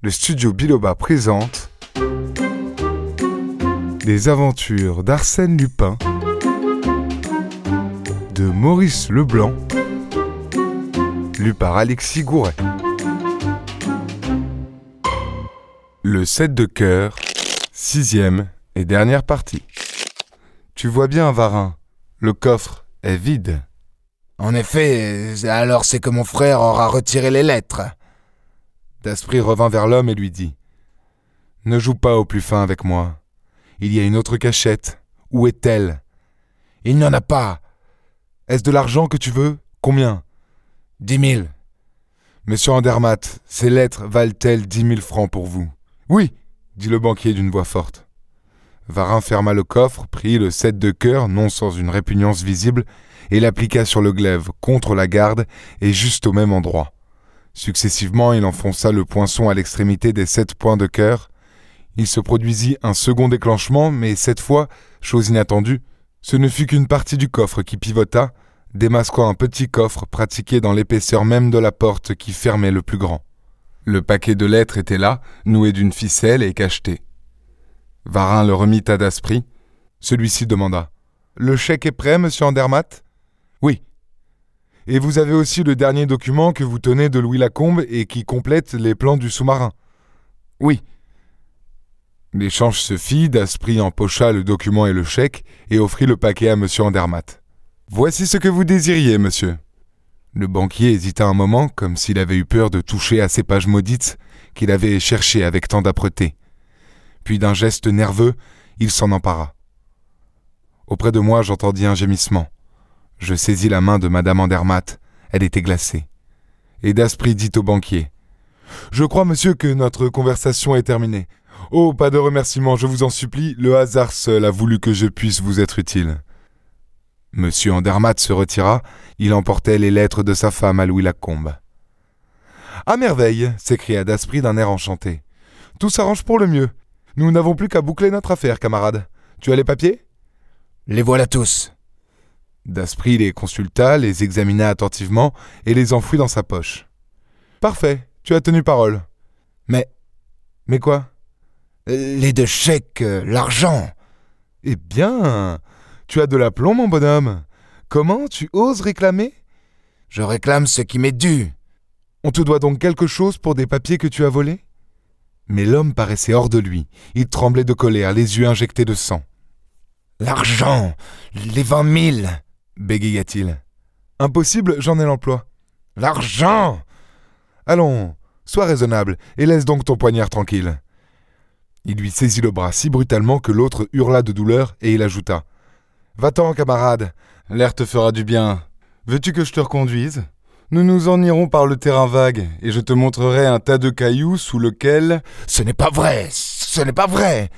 le studio Biloba présente Les aventures d'Arsène Lupin de Maurice Leblanc, lu par Alexis Gouret. Le 7 de cœur, sixième et dernière partie. Tu vois bien, Varin, le coffre est vide. En effet, alors c'est que mon frère aura retiré les lettres. Daspry revint vers l'homme et lui dit Ne joue pas au plus fin avec moi. Il y a une autre cachette. Où est-elle? Il n'y en a pas. Est-ce de l'argent que tu veux? Combien? Dix mille. Monsieur Andermatt, ces lettres valent-elles dix mille francs pour vous? Oui, dit le banquier d'une voix forte. Varin ferma le coffre, prit le sept de cœur, non sans une répugnance visible, et l'appliqua sur le glaive, contre la garde, et juste au même endroit. Successivement, il enfonça le poinçon à l'extrémité des sept points de cœur. Il se produisit un second déclenchement, mais cette fois, chose inattendue, ce ne fut qu'une partie du coffre qui pivota, démasquant un petit coffre pratiqué dans l'épaisseur même de la porte qui fermait le plus grand. Le paquet de lettres était là, noué d'une ficelle et cacheté. Varin le remit à Daspry. Celui-ci demanda Le chèque est prêt, monsieur Andermatt? Oui, et vous avez aussi le dernier document que vous tenez de Louis Lacombe et qui complète les plans du sous-marin. Oui. L'échange se fit, Daspry empocha le document et le chèque et offrit le paquet à M. Andermatt. Voici ce que vous désiriez, monsieur. Le banquier hésita un moment, comme s'il avait eu peur de toucher à ces pages maudites qu'il avait cherchées avec tant d'âpreté. Puis d'un geste nerveux, il s'en empara. Auprès de moi, j'entendis un gémissement. Je saisis la main de Madame Andermatt. Elle était glacée. Et Daspry dit au banquier Je crois, monsieur, que notre conversation est terminée. Oh, pas de remerciements, je vous en supplie, le hasard seul a voulu que je puisse vous être utile. Monsieur Andermatt se retira, il emportait les lettres de sa femme à Louis Lacombe. À merveille s'écria Daspry d'un air enchanté. Tout s'arrange pour le mieux. Nous n'avons plus qu'à boucler notre affaire, camarade. Tu as les papiers? Les voilà tous. Daspry les consulta, les examina attentivement et les enfouit dans sa poche. Parfait, tu as tenu parole. Mais. Mais quoi? Les deux chèques, euh, l'argent. Eh bien, tu as de l'aplomb, mon bonhomme. Comment tu oses réclamer? Je réclame ce qui m'est dû. On te doit donc quelque chose pour des papiers que tu as volés? Mais l'homme paraissait hors de lui. Il tremblait de colère, les yeux injectés de sang. L'argent Les vingt mille bégaya-t-il. Impossible, j'en ai l'emploi. L'argent Allons, sois raisonnable, et laisse donc ton poignard tranquille. Il lui saisit le bras si brutalement que l'autre hurla de douleur, et il ajouta. Va-t'en, camarade, l'air te fera du bien. Veux-tu que je te reconduise? Nous nous en irons par le terrain vague, et je te montrerai un tas de cailloux sous lequel. Ce n'est pas vrai Ce n'est pas vrai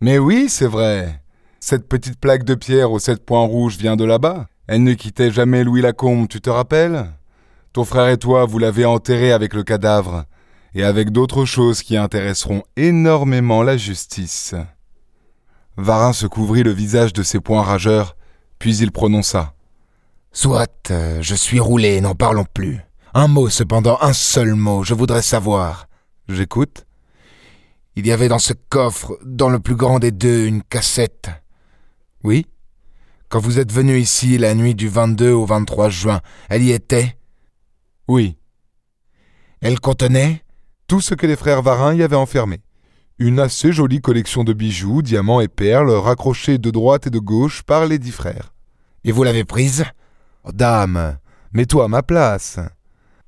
Mais oui, c'est vrai. Cette petite plaque de pierre aux sept points rouges vient de là-bas. Elle ne quittait jamais Louis Lacombe, tu te rappelles? Ton frère et toi, vous l'avez enterré avec le cadavre, et avec d'autres choses qui intéresseront énormément la justice. Varin se couvrit le visage de ses poings rageurs, puis il prononça. Soit, euh, je suis roulé, n'en parlons plus. Un mot cependant, un seul mot, je voudrais savoir. J'écoute. Il y avait dans ce coffre, dans le plus grand des deux, une cassette. Oui. Quand vous êtes venu ici la nuit du 22 au 23 juin, elle y était? Oui. Elle contenait? Tout ce que les frères Varin y avaient enfermé. Une assez jolie collection de bijoux, diamants et perles raccrochés de droite et de gauche par les dix frères. Et vous l'avez prise? Oh, Dame, mets-toi à ma place.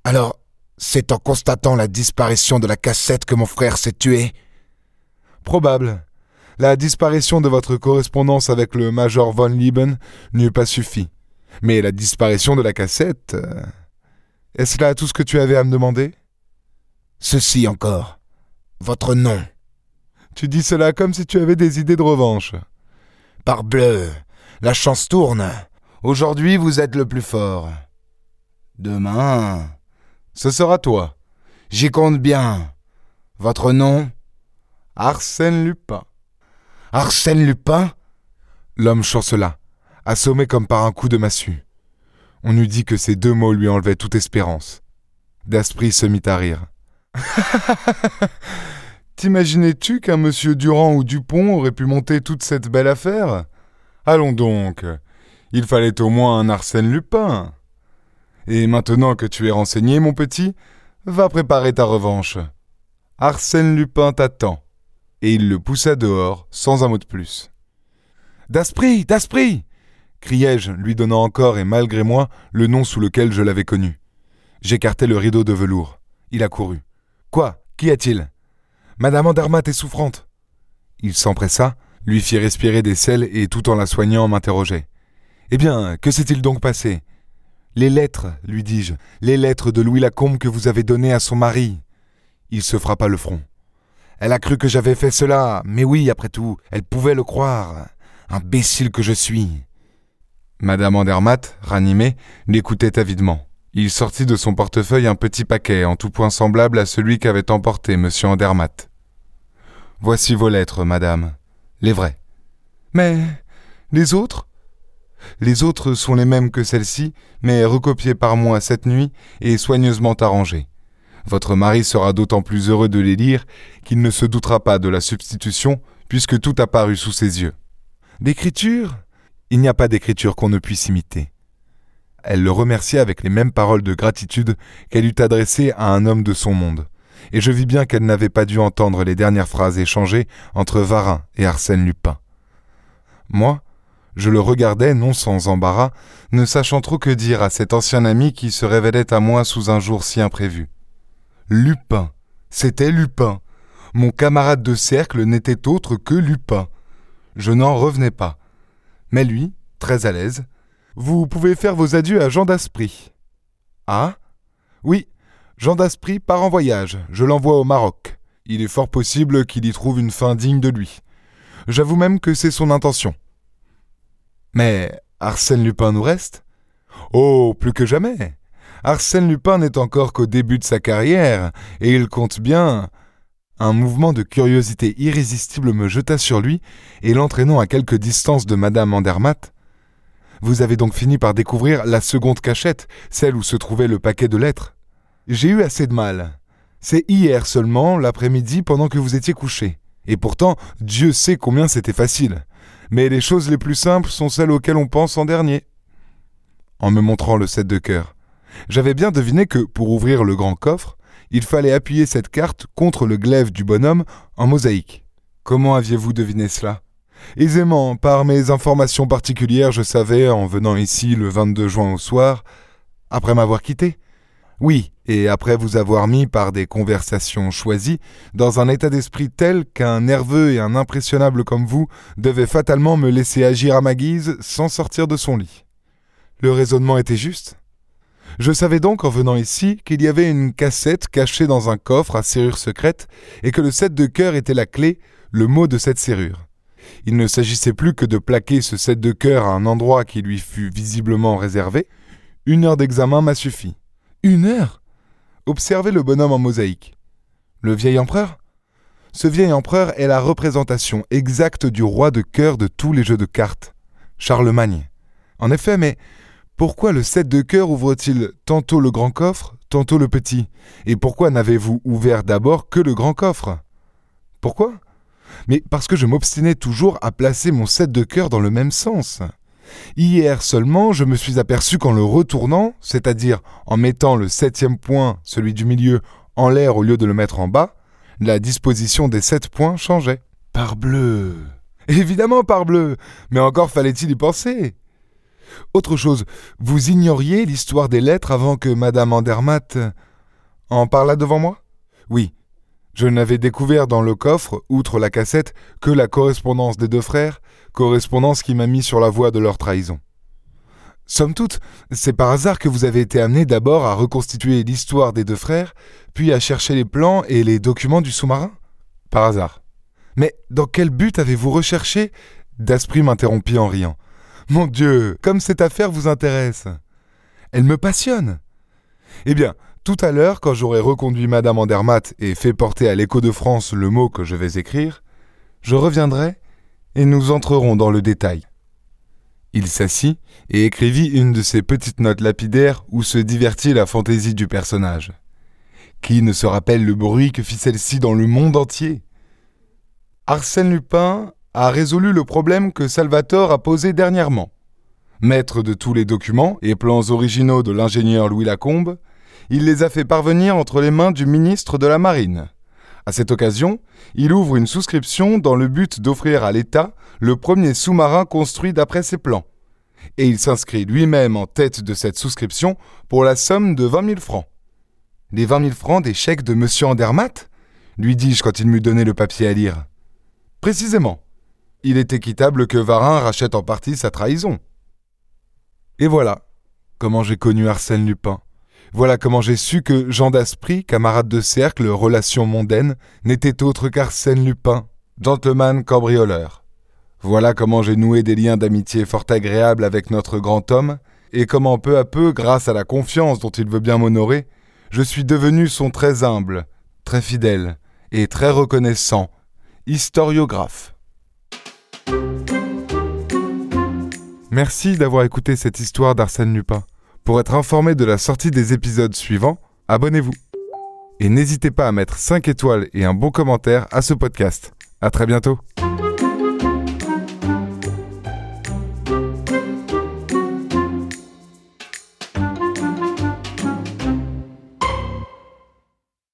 Alors, c'est en constatant la disparition de la cassette que mon frère s'est tué? Probable. La disparition de votre correspondance avec le major von Lieben n'eût pas suffi. Mais la disparition de la cassette. Euh, est-ce là tout ce que tu avais à me demander? Ceci encore. Votre nom. Tu dis cela comme si tu avais des idées de revanche. Parbleu, la chance tourne. Aujourd'hui, vous êtes le plus fort. Demain, ce sera toi. J'y compte bien. Votre nom? Arsène Lupin. Arsène Lupin? L'homme chancela, assommé comme par un coup de massue. On eût dit que ces deux mots lui enlevaient toute espérance. Daspry se mit à rire. T'imaginais-tu qu'un monsieur Durand ou Dupont aurait pu monter toute cette belle affaire? Allons donc. Il fallait au moins un Arsène Lupin. Et maintenant que tu es renseigné, mon petit, va préparer ta revanche. Arsène Lupin t'attend. Et il le poussa dehors, sans un mot de plus. Daspry, Daspry criai-je, lui donnant encore et malgré moi le nom sous lequel je l'avais connu. J'écartai le rideau de velours. Il a couru. Quoi? Qu'y a-t-il? Madame Andermatt est souffrante. Il s'empressa, lui fit respirer des sels et tout en la soignant m'interrogeait. Eh bien, que s'est-il donc passé? Les lettres, lui dis-je, les lettres de Louis Lacombe que vous avez données à son mari. Il se frappa le front. Elle a cru que j'avais fait cela, mais oui, après tout, elle pouvait le croire. Imbécile que je suis. Madame Andermatt, ranimée, l'écoutait avidement. Il sortit de son portefeuille un petit paquet en tout point semblable à celui qu'avait emporté M. Andermatt. Voici vos lettres, madame. Les vraies. Mais les autres? Les autres sont les mêmes que celles-ci, mais recopiées par moi cette nuit et soigneusement arrangées. Votre mari sera d'autant plus heureux de les lire qu'il ne se doutera pas de la substitution, puisque tout a paru sous ses yeux. D'écriture? Il n'y a pas d'écriture qu'on ne puisse imiter elle le remercia avec les mêmes paroles de gratitude qu'elle eût adressées à un homme de son monde, et je vis bien qu'elle n'avait pas dû entendre les dernières phrases échangées entre Varin et Arsène Lupin. Moi, je le regardais non sans embarras, ne sachant trop que dire à cet ancien ami qui se révélait à moi sous un jour si imprévu. Lupin. C'était Lupin. Mon camarade de cercle n'était autre que Lupin. Je n'en revenais pas. Mais lui, très à l'aise, vous pouvez faire vos adieux à Jean d'Aspry. Ah? Oui, Jean d'Aspry part en voyage. Je l'envoie au Maroc. Il est fort possible qu'il y trouve une fin digne de lui. J'avoue même que c'est son intention. Mais Arsène Lupin nous reste? Oh, plus que jamais. Arsène Lupin n'est encore qu'au début de sa carrière, et il compte bien. Un mouvement de curiosité irrésistible me jeta sur lui, et l'entraînant à quelque distance de Madame Andermatt, vous avez donc fini par découvrir la seconde cachette, celle où se trouvait le paquet de lettres. J'ai eu assez de mal. C'est hier seulement, l'après-midi, pendant que vous étiez couché. Et pourtant, Dieu sait combien c'était facile. Mais les choses les plus simples sont celles auxquelles on pense en dernier. En me montrant le set de cœur, j'avais bien deviné que, pour ouvrir le grand coffre, il fallait appuyer cette carte contre le glaive du bonhomme en mosaïque. Comment aviez-vous deviné cela? Aisément, par mes informations particulières, je savais, en venant ici le 22 juin au soir, après m'avoir quitté. Oui, et après vous avoir mis par des conversations choisies dans un état d'esprit tel qu'un nerveux et un impressionnable comme vous devait fatalement me laisser agir à ma guise sans sortir de son lit. Le raisonnement était juste. Je savais donc en venant ici qu'il y avait une cassette cachée dans un coffre à serrure secrète et que le set de cœur était la clé, le mot de cette serrure. Il ne s'agissait plus que de plaquer ce set de cœur à un endroit qui lui fut visiblement réservé. Une heure d'examen m'a suffi. Une heure? Observez le bonhomme en mosaïque. Le vieil empereur? Ce vieil empereur est la représentation exacte du roi de cœur de tous les jeux de cartes, Charlemagne. En effet, mais pourquoi le set de cœur ouvre-t-il tantôt le grand coffre, tantôt le petit? Et pourquoi n'avez-vous ouvert d'abord que le grand coffre? Pourquoi? Mais parce que je m'obstinais toujours à placer mon set de cœur dans le même sens. Hier seulement, je me suis aperçu qu'en le retournant, c'est-à-dire en mettant le septième point, celui du milieu, en l'air au lieu de le mettre en bas, la disposition des sept points changeait. Parbleu! Évidemment, parbleu! Mais encore fallait-il y penser Autre chose, vous ignoriez l'histoire des lettres avant que Madame Andermatt en parlât devant moi? Oui, je n'avais découvert dans le coffre, outre la cassette, que la correspondance des deux frères, correspondance qui m'a mis sur la voie de leur trahison. Somme toute, c'est par hasard que vous avez été amené d'abord à reconstituer l'histoire des deux frères, puis à chercher les plans et les documents du sous-marin? Par hasard. Mais dans quel but avez-vous recherché? Daspry m'interrompit en riant. Mon Dieu, comme cette affaire vous intéresse. Elle me passionne. Eh bien, tout à l'heure, quand j'aurai reconduit Madame Andermatt et fait porter à l'écho de France le mot que je vais écrire, je reviendrai et nous entrerons dans le détail. Il s'assit et écrivit une de ces petites notes lapidaires où se divertit la fantaisie du personnage. Qui ne se rappelle le bruit que fit celle-ci dans le monde entier? Arsène Lupin a résolu le problème que Salvatore a posé dernièrement. Maître de tous les documents et plans originaux de l'ingénieur Louis Lacombe, il les a fait parvenir entre les mains du ministre de la Marine. À cette occasion, il ouvre une souscription dans le but d'offrir à l'État le premier sous-marin construit d'après ses plans. Et il s'inscrit lui-même en tête de cette souscription pour la somme de 20 000 francs. Les 20 000 francs des chèques de M. Andermatt? lui dis-je quand il m'eut donné le papier à lire. Précisément. Il est équitable que Varin rachète en partie sa trahison. Et voilà comment j'ai connu Arsène Lupin. Voilà comment j'ai su que Jean d'Aspry, camarade de cercle, relation mondaine, n'était autre qu'Arsène Lupin, gentleman cambrioleur. Voilà comment j'ai noué des liens d'amitié fort agréables avec notre grand homme, et comment peu à peu, grâce à la confiance dont il veut bien m'honorer, je suis devenu son très humble, très fidèle et très reconnaissant historiographe. Merci d'avoir écouté cette histoire d'Arsène Lupin. Pour être informé de la sortie des épisodes suivants, abonnez-vous. Et n'hésitez pas à mettre 5 étoiles et un bon commentaire à ce podcast. À très bientôt.